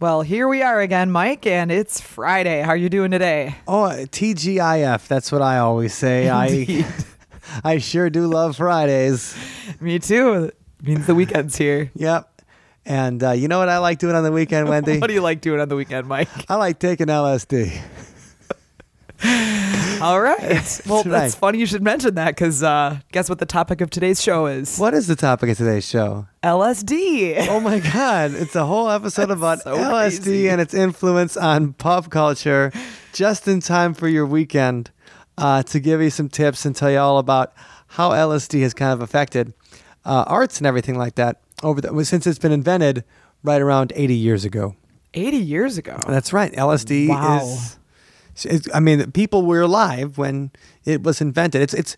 Well, here we are again, Mike, and it's Friday. How are you doing today? Oh, TGIF. That's what I always say. I I sure do love Fridays. Me too. It means the weekend's here. Yep. And uh, you know what I like doing on the weekend, Wendy? what do you like doing on the weekend, Mike? I like taking LSD. All right. Well, right. that's funny you should mention that because uh, guess what the topic of today's show is? What is the topic of today's show? LSD. Oh my God. It's a whole episode about so LSD crazy. and its influence on pop culture just in time for your weekend uh, to give you some tips and tell you all about how LSD has kind of affected uh, arts and everything like that over the, since it's been invented right around 80 years ago. 80 years ago. That's right. LSD Wow. is. I mean, people were alive when it was invented. It's it's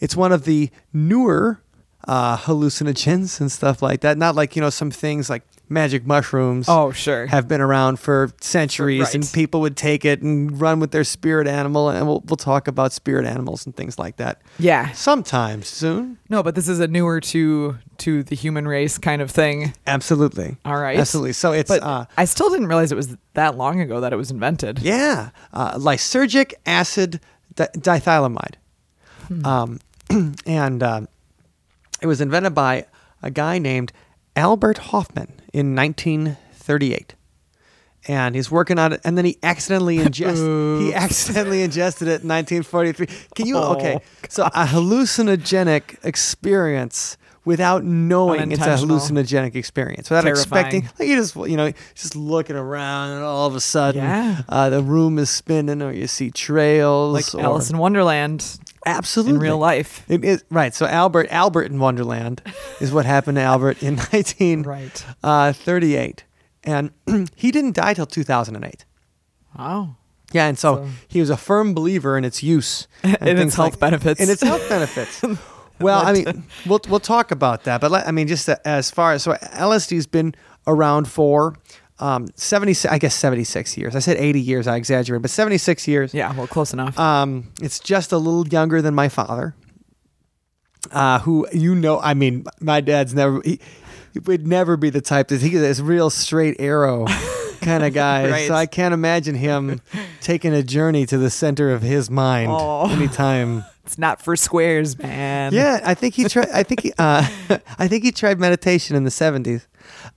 it's one of the newer uh, hallucinogens and stuff like that. Not like you know some things like magic mushrooms. Oh, sure. have been around for centuries, and people would take it and run with their spirit animal. And we'll we'll talk about spirit animals and things like that yeah. sometime soon. No, but this is a newer to to the human race kind of thing. Absolutely. All right. Absolutely. So it's But uh, I still didn't realize it was that long ago that it was invented. Yeah, uh, lysergic acid di- diethylamide, um, and uh, it was invented by a guy named Albert Hofmann in 1938. And he's working on it, and then he accidentally ingest he accidentally ingested it in 1943. Can you okay? Oh, So a hallucinogenic experience without knowing it's a hallucinogenic experience, without Terrifying. expecting like you just you know just looking around and all of a sudden Yeah. uh, the room is spinning or you see trails Like or, Alice in Wonderland absolutely in real life. it is right so albert albert in wonderland is what happened to albert in 1938 Right. Uh, and he didn't die till 2008 Wow. yeah and so, So- he was a firm believer in its use and its health benefits. in its health benefits well i mean we'll, we'll talk about that but let- i mean just as far as so lsd's been around for um, 70 i guess 76 years i said 80 years i exaggerated but 76 years Yeah, well, close enough. um, it's just a little younger than my father, uh, who you know. I mean, my dad's never. He, he would never be the type that he's this real straight arrow kind of guy. Right. So I can't imagine him taking a journey to the center of his mind Oh. anytime. it's not for squares, man. Yeah, I think he tried. I think he. Uh, I think he tried meditation in the seventies.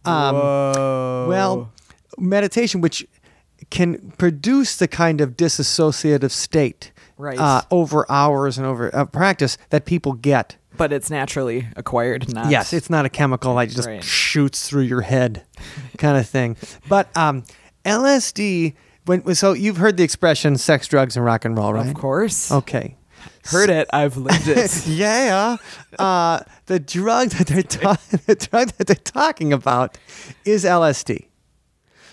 Um, Whoa. Well, meditation, which can produce the kind of disassociative state Right. uh, over hours and over uh, practice that people get. but it's naturally acquired, not. Yes, it's not a chemical that just Right. shoots through your head, kind of thing. But um, LSD. When so you've heard the expression "sex, drugs, and rock and roll," right? Of course. Okay. Heard it. I've lived it. yeah. Uh, the drug that they're ta- the drug that they're talking about is LSD.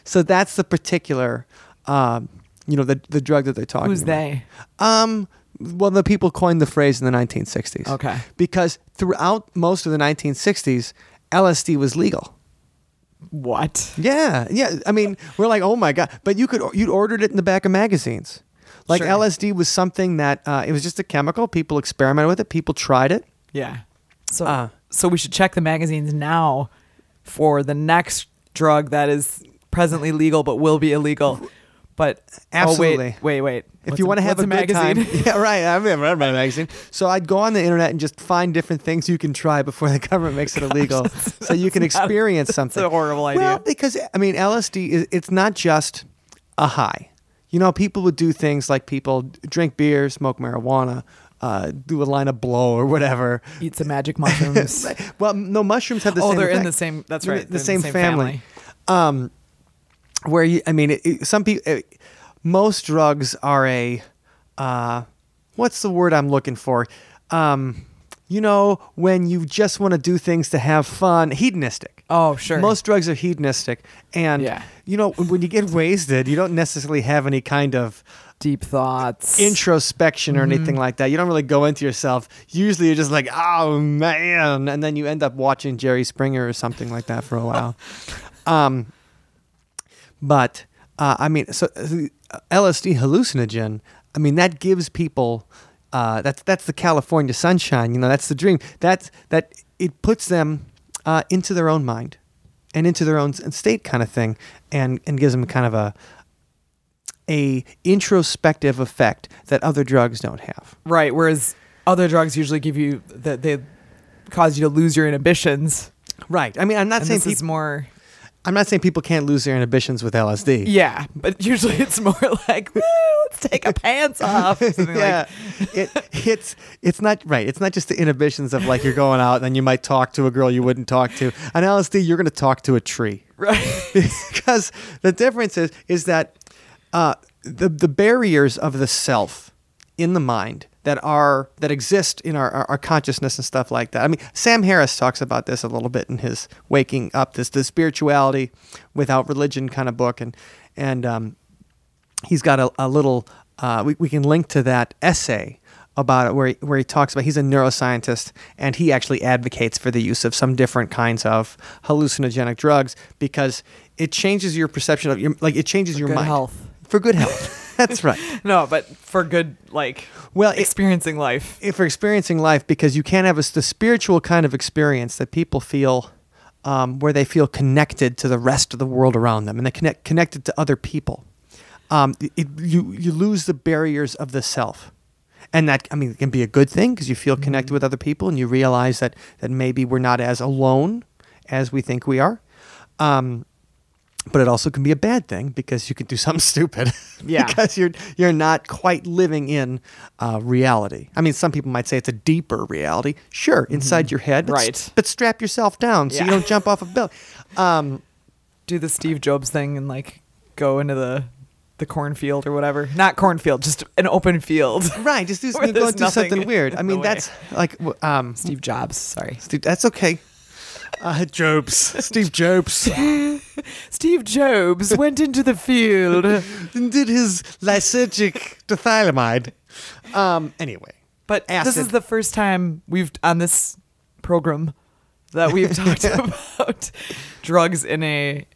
So that's the particular, um, you know, the the drug that they're talking. Who's about. they? Um, well, the people coined the phrase in the 1960s. Okay. Because throughout most of the 1960s, LSD was legal. What? Yeah, yeah. I mean, we're like, oh my god! But you could you'd ordered it in the back of magazines. Like Sure. LSD was something that uh, it was just a chemical. People experimented with it. People tried it. Yeah. So, Uh. so we should check the magazines now for the next drug that is presently legal but will be illegal. But Absolutely. Oh, wait, wait, wait. If What's you want to have what's a, good magazine? time, yeah, right. I've never read my magazine, so I'd go on the internet and just find different things you can try before the government makes it illegal, so you can experience something. a horrible idea. Well, because I mean, LSD is it's not just a high. You know, people would do things like people drink beer, smoke marijuana, uh, do a line of blow or whatever. Eat some magic mushrooms. Well, no, mushrooms have the oh, same. they're in the same. That's right. The, they're in same, family. Um, where you, I mean, it, it- some people, most drugs are a, uh, what's the word I'm looking for? Um, you know, when you just want to do things to have fun, hedonistic. Oh, sure. Most drugs are hedonistic, and Yeah. you know when you get wasted, you don't necessarily have any kind of deep thoughts. introspection or Mm-hmm. anything like that. You don't really go into yourself. Usually, you're just like, oh man, and then you end up watching Jerry Springer or something like that for a while. um, but uh, I mean, so uh, LSD hallucinogen. I mean, that gives people. Uh, that's that's the California sunshine. You know, that's the dream. That's that it puts them uh, into their own mind and into their own state, kind of thing, and and gives them kind of a a introspective effect that other drugs don't have. right. Whereas other drugs usually give you that they cause you to lose your inhibitions. Right. I mean, I'm not and saying this is people. more. I'm not saying people can't lose their inhibitions with LSD. Yeah, but usually it's more like, let's take our pants off. Yeah, it, it's it's not right. It's not just the inhibitions of like you're going out and then you might talk to a girl you wouldn't talk to. On LSD, you're going to talk to a tree right. because the difference is is that uh, the the barriers of the self in the mind that are that exist in our, our, our consciousness and stuff like that. I mean, Sam Harris talks about this a little bit in his Waking Up, this the spirituality without religion kind of book, and and um, he's got a, a little. Uh, we we can link to that essay about it where he, where he talks about he's a neuroscientist and he actually advocates for the use of some different kinds of hallucinogenic drugs because it changes your perception of your like it changes your good mind health. for good health. That's right. No, but for good, like, Well, it- experiencing life. if for experiencing life because you can't have a, the spiritual kind of experience that people feel um, where they feel connected to the rest of the world around them and they connect connected to other people um, it, you you lose the barriers of the self and that i mean it can be a good thing because you feel connected with other people and you realize that that maybe we're not as alone as we think we are um, but it also can be a bad thing because you can do something stupid. Yeah. because you're you're not quite living in uh, reality. I mean, some people might say it's a deeper reality. Sure, inside your head, but, s- Right. but strap yourself down so you don't jump off a building. Um, Do the Steve Jobs thing and, like, go into the the cornfield or whatever. Not cornfield, just an open field. right, just do Where you're going there's through something weird. I mean, that's like um, Steve Jobs, sorry. Steve, that's okay. Uh, Jobs, Steve Jobs, Steve Jobs went into the field. And did his lysergic diethylamide. Um, anyway, But this is the first time we've on this program that we've talked about drugs in a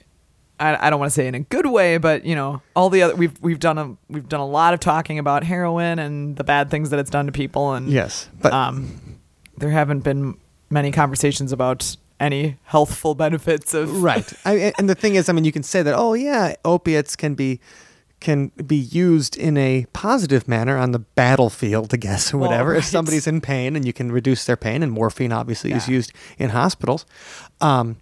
I, I don't want to say in a good way, but you know, all the other we've we've done a we've done a lot of talking about heroin and the bad things that it's done to people and yes, but um there haven't been many conversations about any healthful benefits of right. I, and the thing is i mean you can say that oh yeah opiates can be can be used in a positive manner on the battlefield i guess or Well, whatever. If somebody's in pain and you can reduce their pain and morphine obviously is used in hospitals. Um,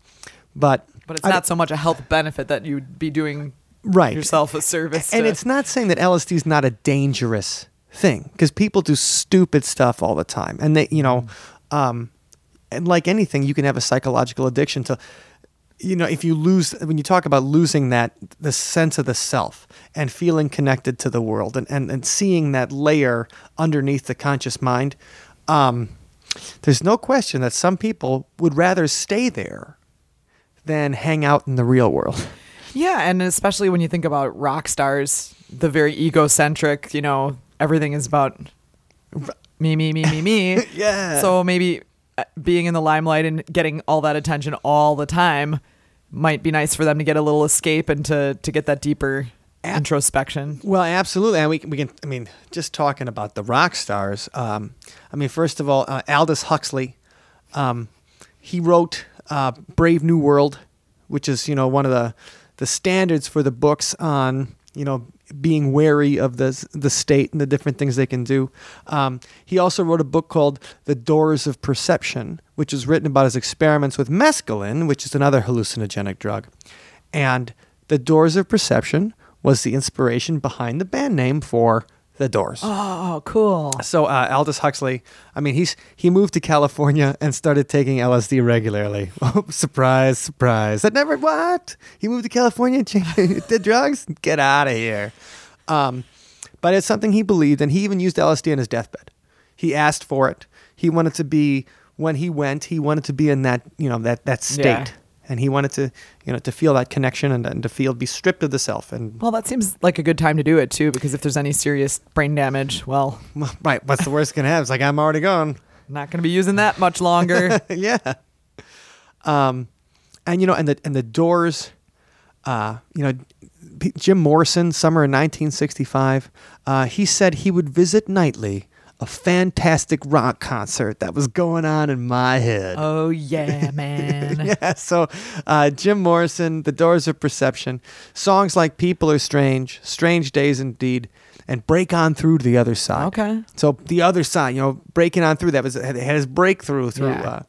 but but it's I- not so much a health benefit that you'd be doing right. yourself a service and to- it's not saying that lsd is not a dangerous thing because people do stupid stuff all the time. And they you know Mm-hmm. um, and like anything you can have a psychological addiction to you know if you lose when you talk about losing that the sense of the self and feeling connected to the world and, and, and seeing that layer underneath the conscious mind um, there's no question that some people would rather stay there than hang out in the real world Yeah, and especially when you think about rock stars, the very egocentric, you know, everything is about me, me, me, me, me. Yeah. So maybe being in the limelight and getting all that attention all the time might be nice for them to get a little escape and to to get that deeper introspection. Well, absolutely, and we can, we can. I mean, just talking about the rock stars. Um, I mean, first of all, uh, Aldous Huxley, um, he wrote uh, Brave New World, which is you know one of the the standards for the books on you know being wary of the the state and the different things they can do. Um, he also wrote a book called The Doors of Perception, which is written about his experiments with mescaline, which is another hallucinogenic drug, and The Doors of Perception was the inspiration behind the band name for The Doors. Oh, cool. So uh, Aldous Huxley, I mean, he's he moved to California and started taking LSD regularly. Oh, surprise, surprise! That never what? He moved to California, and changed- did drugs? Get out of here! Um, but it's something he believed, and he even used LSD on his deathbed. He asked for it. He wanted to be when he went. He wanted to be in that you know that that state Yeah. And he wanted to, you know, to feel that connection and, and to feel be stripped of the self. And Well, that seems like a good time to do it too, because if there's any serious brain damage, well, right, what's the worst can happen? It's like I'm already gone. not going to be using that much longer. yeah. Um, and you know, and the and the Doors, uh, you know, Jim Morrison, summer of 1965, uh, he said he would visit nightly a fantastic rock concert that was going on in my head. oh yeah, man. yeah, so uh, Jim Morrison, The Doors of Perception, songs like People Are Strange, Strange Days Indeed, and Break On Through to the Other Side. Okay. So the other side, you know, breaking on through that was had his breakthrough through Yeah. uh,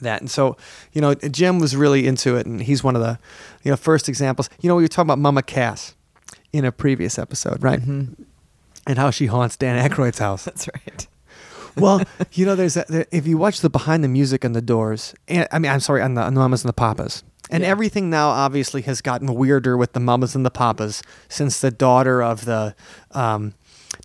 that, and so you know, Jim was really into it, and he's one of the you know first examples. You know, we were talking about Mama Cass in a previous episode, right? And how she haunts Dan Aykroyd's house. That's right. well, you know, there's a, there, if you watch the behind the music on the Doors, and I mean, I'm sorry, on the, on the Mamas and the Papas, and Yeah. everything now obviously has gotten weirder with the Mamas and the Papas since the daughter of the um,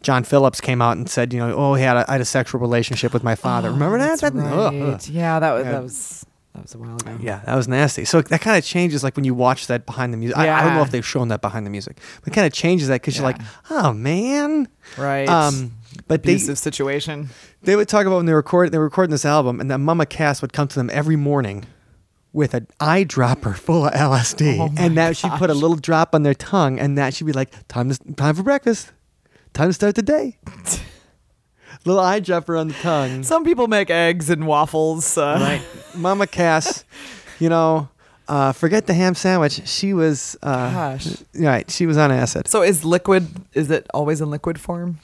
John Phillips came out and said, you know, oh, he had a, I had a sexual relationship with my father. Remember that? Oh, That's That- right. Yeah, that was Yeah. that was that was a while ago. Yeah, that was nasty. So that kind of changes, like when you watch that behind the music. I, I don't know if they've shown that behind the music, but it kind of changes that because you're like, oh man. Right. Um, but they, Abusive situation. they would talk about when they record they were recording this album, and that Mama Cass would come to them every morning with an eyedropper full of LSD, Oh and that she'd put a little drop on their tongue, and that she'd be like, "Time to time for breakfast, time to start the day." little eyedropper on the tongue, Some people make eggs and waffles. Uh, right? Mama Cass, you know. Uh, forget the ham sandwich. She was, uh, Gosh. right? She was on acid. So is liquid? Is it always in liquid form?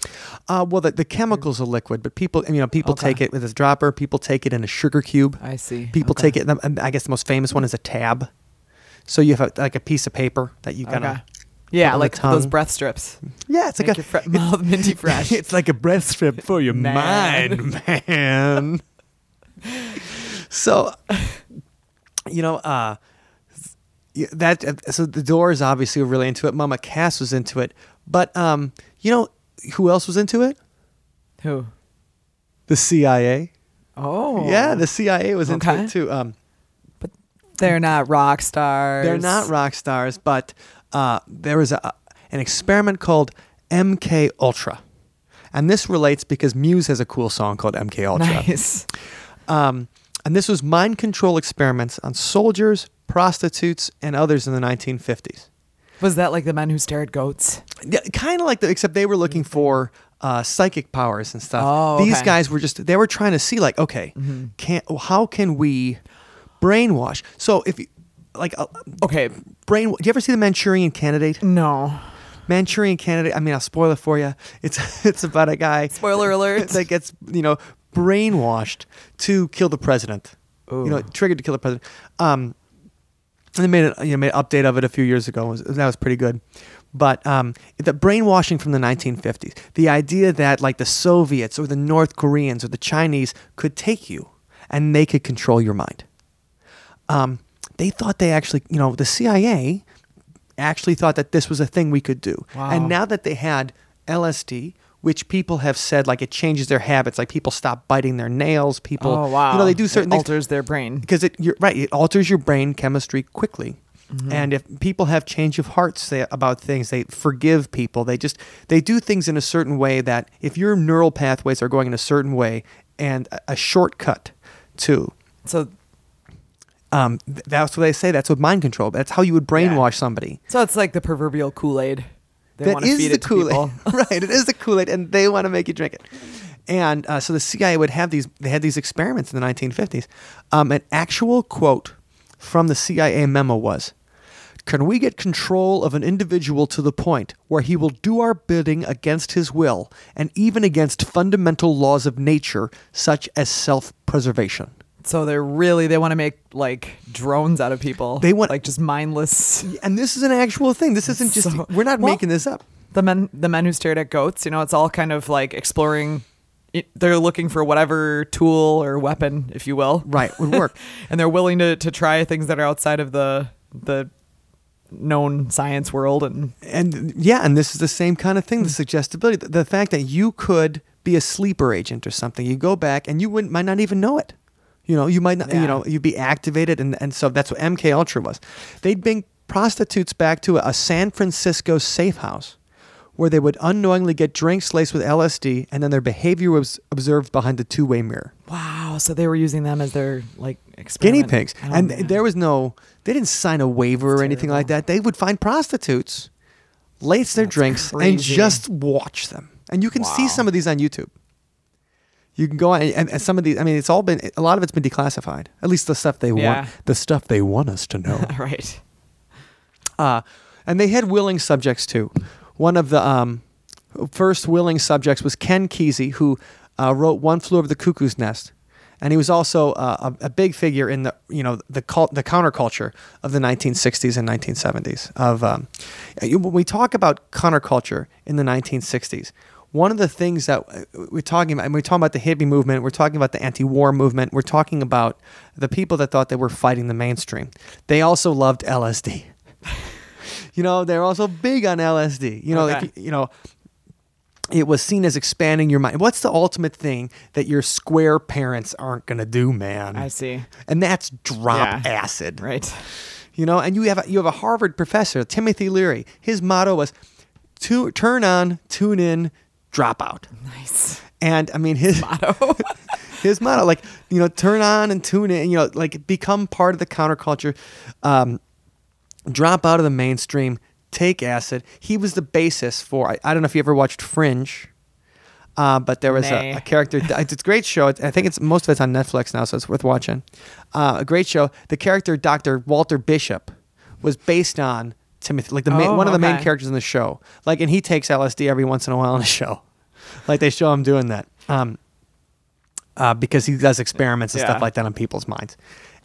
Uh, well, the, the chemicals are liquid, but people, you know, people Okay. take it with a dropper. People take it in a sugar cube. I see. People Okay. take it. I guess the most famous one is a tab. So you have a, like a piece of paper that you kind of. Okay. Yeah, like those breath strips. Yeah, it's like Make a fre- minty fresh. it's like a breath strip for your Man. mind, man. so, you know, uh, that uh, so the Doors obviously were really into it. Mama Cass was into it, but um, you know who else was into it? Who? The CIA. Oh. Yeah, the CIA was into Okay. it too. Um, But They're not rock stars. They're not rock stars, but uh, there was a, an experiment called MK Ultra, and this relates because Muse has a cool song called MK Ultra. Nice. Um, and this was mind control experiments on soldiers, prostitutes, and others in the 1950s. Was that like the men who stared at goats? Yeah, kind of like the, except they were looking for uh, psychic powers and stuff. Oh, These okay. Mm-hmm. guys were just they were trying to see like, okay, can how can we brainwash? So if you like uh, Okay. brain, do you ever see the Manchurian Candidate? No. Manchurian Candidate. I mean, I'll spoil it for you. It's it's about a guy. Spoiler alert. that gets you know brainwashed to kill the president. You know, triggered to kill the president. Um, and they made a you know, made an update of it a few years ago. Was- that was pretty good. But um, the brainwashing from the 1950s, the idea that like the Soviets or the North Koreans or the Chinese could take you and they could control your mind. Um, they thought they actually, you know, the CIA actually thought that this was a thing we could do. Wow. And now that they had LSD, which people have said like it changes their habits, like people stop biting their nails, people, oh wow. you know, they do certain it things alters their brain. because it you're right it alters your brain chemistry quickly Mm-hmm. and if people have change of hearts say, about things they forgive people they just they do things in a certain way that if your neural pathways are going in a certain way and a, a shortcut to So um, th- that's what they say that's what mind control that's how you would brainwash somebody so it's like the proverbial Kool-Aid. They That to is feed the it to Kool-Aid. right, it is the Kool-Aid, and they want to make you drink it. And uh, so the CIA would have these. They had these experiments in the 1950s. Um, an actual quote from the CIA memo was, "Can we get control of an individual to the point where he will do our bidding against his will, and even against fundamental laws of nature, such as self-preservation?" So they're really they want to make like drones out of people. They want- like just mindless. And this is an actual thing. This isn't just. So- we're not Well- making this up. The men the men who stared at goats. You know, it's all kind of like exploring. They're looking for whatever tool or weapon, if you will, Right, would work. and they're willing to to try things that are outside of the the known science world. And and yeah, and this is the same kind of thing. The suggestibility, the, the fact that you could be a sleeper agent or something. You go back and you wouldn't might not even know it. You know, you might not, you know, you'd be activated, and and so that's what MK Ultra was. They'd bring prostitutes back to a San Francisco safe house, where they would unknowingly get drinks laced with LSD, and then their behavior was observed behind the two-way mirror. Wow. So they were using them as their like Guinea pigs, Oh, and man. there was no, they didn't sign a waiver That's or anything like that. They would find prostitutes, lace their That's drinks, and just watch them. And you can see some of these on YouTube. You can go on, and, and some of these. I mean, it's all been a lot of it's been declassified. At least the stuff they Yeah. want, the stuff they want us to know. right. Uh, and they had willing subjects too. One of the um, first willing subjects was Ken Kesey, who uh, wrote "One Flew Over the Cuckoo's Nest," and he was also uh, a, a big figure in the you know the cult, the counterculture of the 1960s and 1970s. Of um, when we talk about counterculture in the 1960s. One of the things that uh, we're talking about, and we're talking about the hippie movement, we're talking about the anti-war movement, we're talking about the people that thought they were fighting the mainstream. They also loved LSD. You know, they're also big on LSD. You know, Okay. you, you know, it was seen as expanding your mind. What's the ultimate thing that your square parents aren't going to do, man? I see. and that's drop Yeah. acid. Right. You know, and you have a, you have a Harvard professor, Timothy Leary. His motto was to turn on, tune in, drop out. Nice. And I mean his Motto. his motto, like you know, turn on and tune in. You know, like become part of the counterculture. Um, drop out of the mainstream. Take acid. He was the basis for. I, I don't know if you ever watched Fringe. Uh, but there was a, a character. It's a great show. I think it's most of it's on Netflix now, so it's worth watching. Uh, a great show. The character Dr. Walter Bishop was based on Timothy, like the main, Oh, one of the main okay. characters in the show. Like, and he takes LSD every once in a while in the show. Like they show him doing that. Um, uh, because he does experiments and Yeah. stuff like that on people's minds.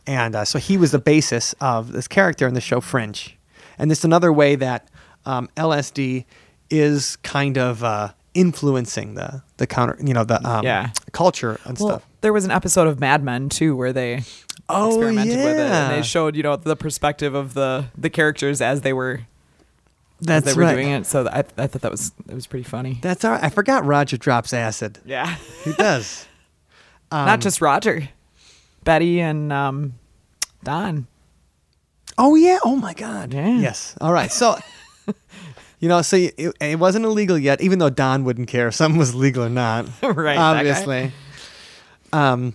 And uh, so he was the basis of this character in the show Fringe. And it's another way that um, LSD is kind of uh, influencing the the counter, you know, the um, Yeah. culture and well, stuff. there was an episode of Mad Men too where they Oh, experimented with it, and yeah. they showed you know the perspective of the the characters as they were as That's they were right. doing it. So I I thought that was it was pretty funny. That's all right. I forgot Roger drops acid. yeah. He does. Um, Not just Roger, Betty and um, Don. Oh yeah. Oh my God. Yeah. Yes. All right. So, you know, so it, it wasn't illegal yet, even though Don wouldn't care if something was legal or not. Right. Obviously. Um,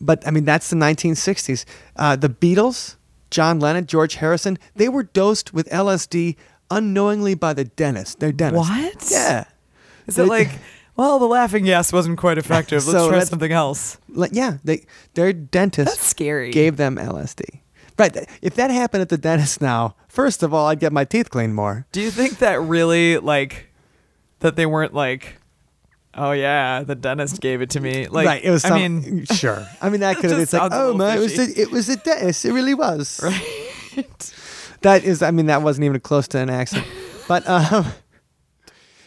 but I mean, that's the 1960s. Uh, the Beatles, John Lennon, George Harrison, they were dosed with LSD unknowingly by the dentist. Their dentist. What? Yeah. Is They- it like, well, the laughing gas wasn't quite effective. Let's So try something else. Like, yeah. They their dentist That's scary. gave them LSD. Right. If that happened at the dentist now, first of all, I'd get my teeth cleaned more. Do you think that really like that they weren't like, oh yeah, the dentist gave it to me? Like, right. It was. Some, I mean, sure. I mean, that could have. It's like, oh man, it was. The, it was the dentist. It really was. right? That is. I mean, that wasn't even close to an accident. but um,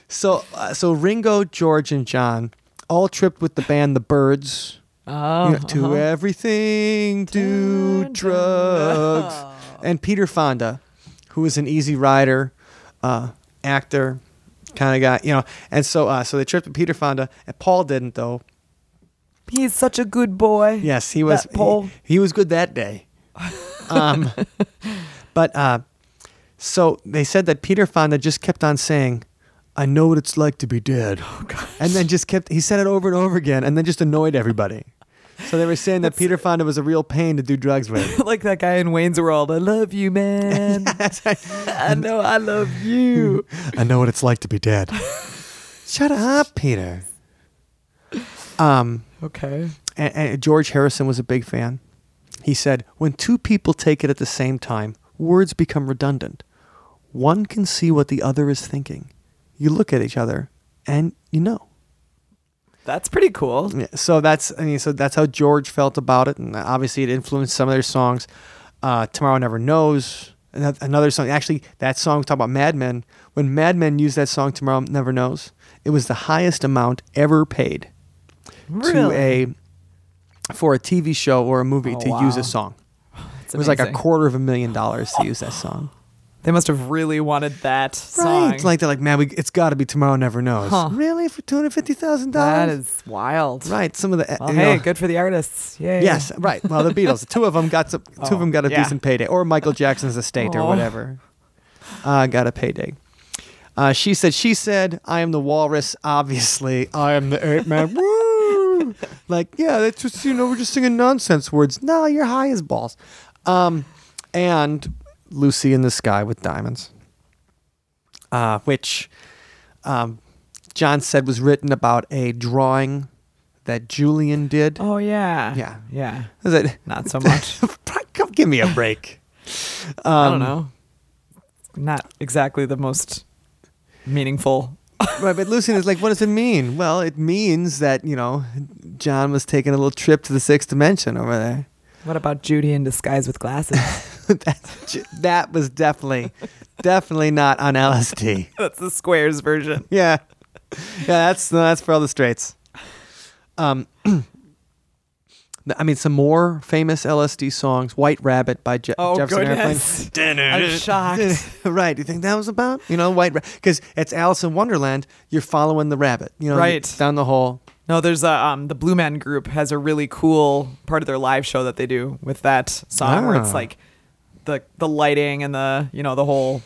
so uh, so Ringo, George, and John all tripped with the band The Byrds. Oh, you know, to uh-huh. everything do drugs. And Peter Fonda, who was an easy rider, uh, actor, kind of guy, you know. And so uh, so they tripped with Peter Fonda, and Paul didn't though. He's such a good boy. Yes, he was. Paul. He, he was good that day. Um, but uh, so they said that Peter Fonda just kept on saying, "I know what it's like to be dead," Oh and then just kept. He said it over and over again, and then just annoyed everybody. So they were saying that Peter Fonda was a real pain to do drugs with. like that guy in Wayne's World. I love you, man. I know I love you. I know what it's like to be dead. Shut up, Peter. Um, Okay. and, and George Harrison was a big fan. He said, "When two people take it at the same time, words become redundant. One can see what the other is thinking. You look at each other, and you know." That's pretty cool. Yeah, so that's I mean, so that's how George felt about it, and obviously it influenced some of their songs. Uh, Tomorrow Never Knows, another song. Actually, that song talk about Mad Men. When Mad Men used that song, Tomorrow Never Knows, it was the highest amount ever paid to a for a TV show or a movie Oh, to use a song. It's it was like a quarter of a million dollars to use that song. They must have really wanted that song. Right. Like they're like, man, we, it's got to be Tomorrow Never Knows. Huh. Really? For $250,000? that is wild. Right. Some of the. Well, you hey, know- good for the artists. Yay. Yes, right. Well, the Beatles. Two of them got some, two of Oh, them got a yeah. decent payday, or Michael Jackson's estate, or Oh. whatever. Uh, got a payday. Uh, she said. She said, "I am the walrus. Obviously, I am the ape man." Woo! Like, yeah, that's just you know, we're just singing nonsense words. No, you're high as balls. Um, and Lucy in the Sky with Diamonds, uh, which um, John said was written about a drawing that Julian did. Oh yeah. Yeah. Yeah. Is it? Not so much. Come give me a break. I don't Um, know. Not exactly the most meaningful. Right, but Lucian is like, what does it mean? Well, it means that you know, John was taking a little trip to the sixth dimension over there. What about Judy in disguise with glasses? That's that was definitely, definitely not on LSD. That's the squares version. Yeah, yeah, that's that's for all the straights. Um, I mean, some more famous LSD songs. "White Rabbit" by Je- Oh Jefferson goodness. Airplane. I'm shocked. right. Do you think that was about? You know, White Rabbit? because it's Alice in Wonderland. You're following the rabbit. You know, Right. down the hole. No, there's a um the Blue Man Group has a really cool part of their live show that they do with that song where it's Ah. like the the lighting and the you know the whole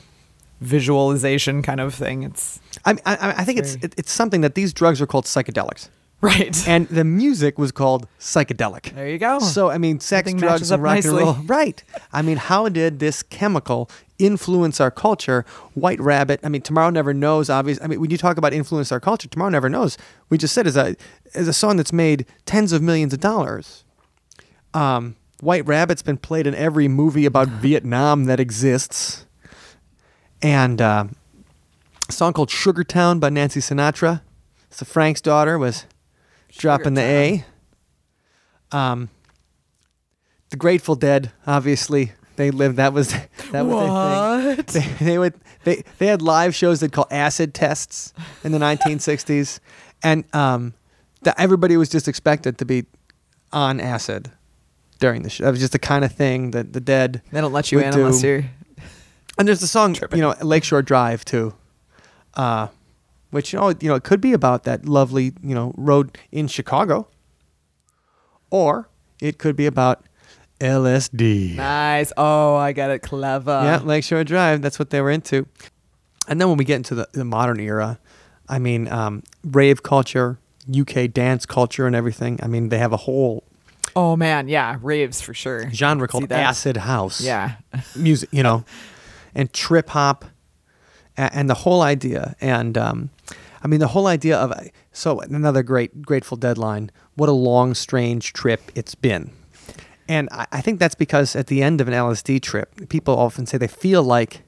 visualization kind of thing. It's I I, I think it's it, it's something that these drugs are called psychedelics, right. and the music was called psychedelic. there you go. So I mean, sex, Everything drugs, and rock nicely. and roll. Right. I mean, how did this chemical influence our culture? White Rabbit. I mean, Tomorrow Never Knows. Obviously, I mean, when you talk about influence our culture, Tomorrow Never Knows. We just said is a is a song that's made tens of millions of dollars. Um, White Rabbit's been played in every movie about Vietnam that exists, and uh, a song called Sugar Town by Nancy Sinatra. So Frank's daughter was dropping the A. Um, the Grateful Dead, obviously, they lived. That was that was their thing. They, they would they they had live shows they called acid tests in the 1960s, and um, that everybody was just expected to be on acid during the show. That was just the kind of thing that the Dead. They don't let you in do. unless you're And there's the song, Tripping. you know, Lakeshore Drive too, uh, which you know, you know, it could be about that lovely, you know, road in Chicago, or it could be about LSD. nice. Oh, I got it. Clever. yeah, Lakeshore Drive. That's what they were into. And then when we get into the, the modern era, I mean, um, rave culture, UK dance culture, and everything. I mean, they have a whole Oh man, yeah, raves for sure. genre called acid house. Yeah. music, you know, and trip hop, and, and the whole idea. And um, I mean, the whole idea of so another great Grateful Deadline. What a long, strange trip it's been. And I, I think that's because at the end of an LSD trip, people often say they feel like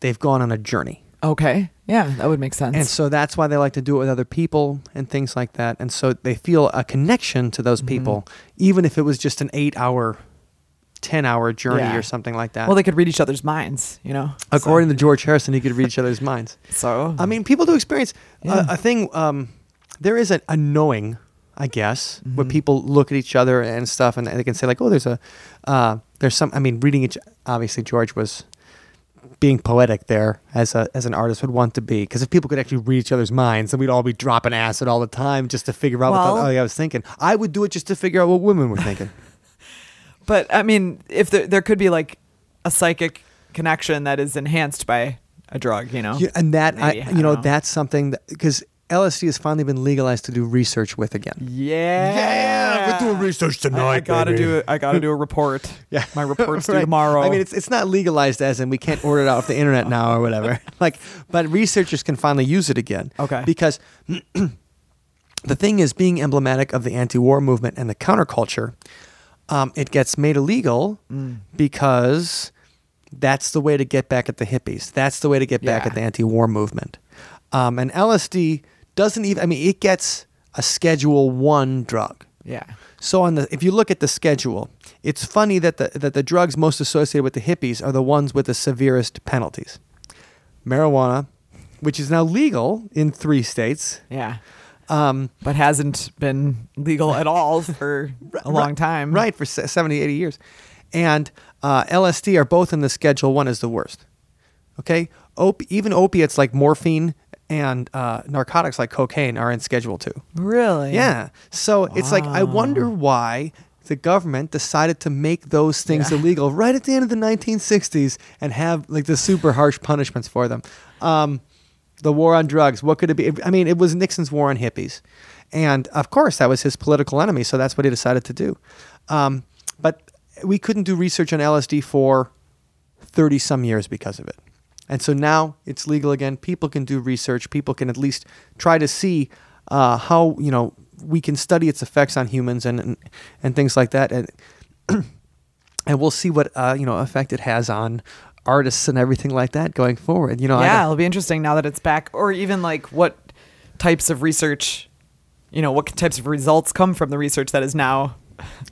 they've gone on a journey. Okay. Yeah, that would make sense. And so that's why they like to do it with other people and things like that. And so they feel a connection to Mm-hmm. those people, even if it was just an eight hour, 10 hour journey Yeah. or something like that. well, they could read each other's minds, you know. According to George Harrison, he could read each other's minds. so, I mean, people do experience Yeah. a, a thing. Um, there is a, a knowing, I guess, where Mhm. people look at each other and stuff, and they can say like, "Oh, there's a, uh, there's some." I mean, reading each. Obviously, George was being poetic there as a as an artist would want to be. Because if people could actually read each other's minds, then we'd all be dropping acid all the time just to figure out Well- what the, oh, I was thinking. I would do it just to figure out what women were thinking. but I mean, if there, there could be like a psychic connection that is enhanced by a drug, you know. Yeah, and that Maybe, I, I you know, know. that's something that because LSD has finally been legalized to do research with again. Yeah. Yeah, we're doing research I, I gotta do it. I gotta do a report. Yeah. My report's due Right. tomorrow. I mean, it's it's not legalized as in we can't order it off the internet now or whatever. like, but researchers can finally use it again. Okay. Because the thing is, being emblematic of the anti-war movement and the counterculture, um, it gets made illegal Mm. because that's the way to get back at the hippies. That's the way to get back Yeah. at the anti-war movement. Um, and LSD doesn't even. I mean, it gets a Schedule One drug. yeah. So on the if you look at the schedule, it's funny that the that the drugs most associated with the hippies are the ones with the severest penalties. Marijuana, which is now legal in three states. Yeah. Um, But hasn't been legal at all for a long time. Right, for se- 70, 80 years. And uh, LSD are both in the schedule one as the worst. Okay, Op- even opiates like morphine and uh, narcotics like cocaine are in Schedule Two. Really? Yeah. So it's like I wonder why the government decided to make those things Yeah. illegal right at the end of the 1960s and have like the super harsh punishments for them. Um, the war on drugs. What could it be? I mean, it was Nixon's war on hippies, and of course that was his political enemy. So that's what he decided to do. Um, but we couldn't do research on LSD for 30 some years because of it. And so now it's legal again. People can do research. People can at least try to see uh, how, you know, we can study its effects on humans and, and, and things like that. And, and we'll see what, uh, you know, effect it has on artists and everything like that going forward. You know, Yeah, it'll be interesting now that it's back, or even like what types of research, you know, what types of results come from the research that is now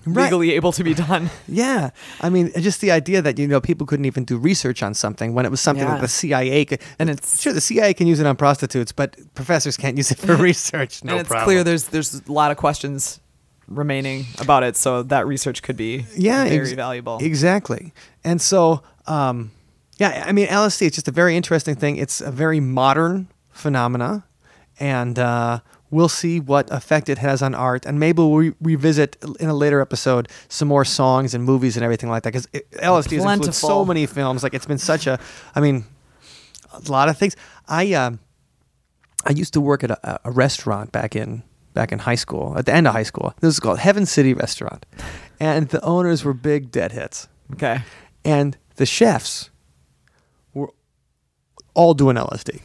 Right. legally able to be done. Yeah, I mean, just the idea that you know people couldn't even do research on something when it was something Yeah. that the CIA could, And it's- sure the CIA can use it on prostitutes, but professors can't use it for research. No and it's problem. clear there's there's a lot of questions remaining about it, so that research could be yeah, very ex- valuable. Exactly, and so um, yeah, I mean, LSD. It's just a very interesting thing. It's a very modern phenomena, and uh, we'll see what effect it has on art, and maybe we'll re- revisit in a later episode some more songs and movies and everything like that. Because LSD has influenced so many films. Like it's been such a, I mean, a lot of things. I um, I used to work at a, a restaurant back in back in high school. At the end of high school, this was called Heaven City Restaurant, and the owners were big deadheads, okay. and the chefs were all doing LSD.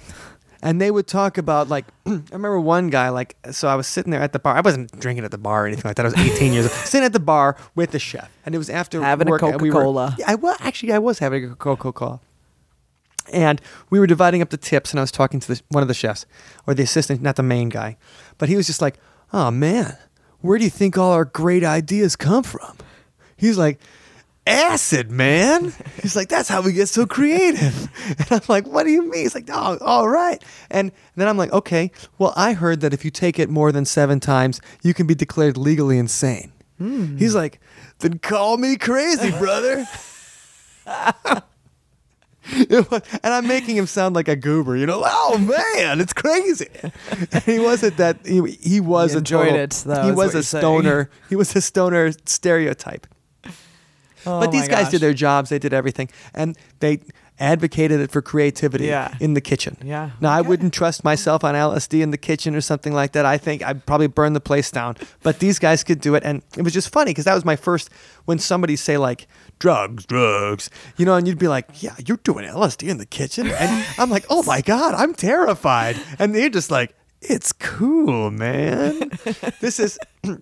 And they would talk about like I remember one guy like so I was sitting there at the bar. I wasn't drinking at the bar or anything like that. I was 18 years old. Sitting at the bar with the chef, and it was after Having a work, and we were- Coca-Cola. yeah, I was actually I was having a Coca Cola. And we were dividing up the tips, and I was talking to the, one of the chefs, or the assistant, not the main guy. But he was just like, oh man, where do you think all our great ideas come from? He's like, acid, man. He's like, that's how we get so creative. And I'm like, what do you mean? He's like, oh, all right. And then I'm like, okay, well, I heard that if you take it more than seven times, you can be declared legally insane. Hmm. He's like, then call me crazy, brother. Was- and I'm making him sound like a goober, you know. Oh man, it's crazy. And he wasn't that. He, he was He a enjoyed total- it, though, He was a you're saying. stoner. He was a stoner stereotype. Oh but these guys gosh. did their jobs. They did everything, and they advocated it for creativity Yeah. in the kitchen. Yeah. Now I wouldn't trust myself on LSD in the kitchen or something like that. I think I'd probably burn the place down. But these guys could do it, and it was just funny because that was my first when somebody say like drugs, drugs, you know, and you'd be like, yeah, you're doing LSD in the kitchen, and I'm like, oh my god, I'm terrified, and they're just like, it's cool, man. this is.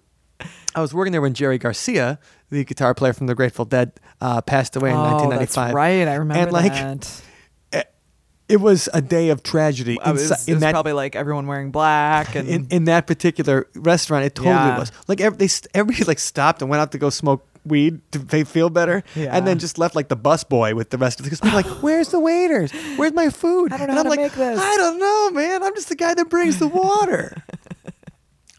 I was working there when Jerry Garcia, the guitar player from the Grateful Dead, uh, passed away in oh, 1995. That's right. I remember And like, that. it was a day of tragedy I was, insi- it was probably like everyone wearing black and in, in that particular restaurant. It totally Yeah. was. Like every, they, everybody like stopped and went out to go smoke weed to they feel better, Yeah. and then just left like the bus boy with the rest of the because people like, "Where's the waiters? Where's my food?" I don't know and I'm like. I don't know, man. I'm just the guy that brings the water.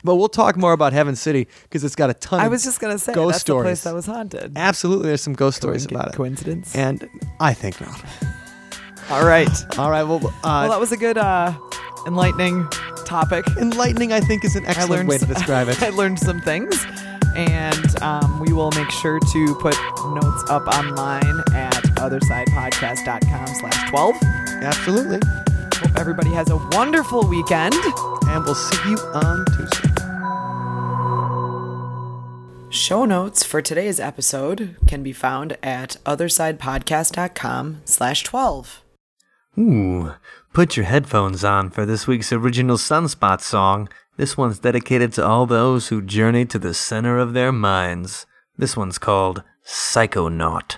but we'll talk more about Heaven City because it's got a ton. Of I was just gonna say ghost that's stories. the place that was haunted. Absolutely, there's some ghost stories Coinc- about it. Coincidence? And I think not. All right. All right. Well, uh, well, that was a good, uh, enlightening topic. enlightening. I think is an excellent learned way to describe it. I learned some things, and um, we will make sure to put notes up online at othersidepodcast.com slash 12. Absolutely. Hope everybody has a wonderful weekend. And we'll see you on Tuesday. Show notes for today's episode can be found at othersidepodcast.com slash 12. Ooh, put your headphones on for this week's original Sunspot song. This one's dedicated to all those who journey to the center of their minds. This one's called Psychonaut.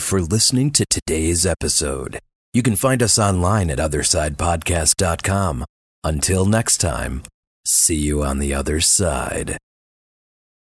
for listening to today's episode. You can find us online at OthersidePodcast.com. Until next time, see you on the other side.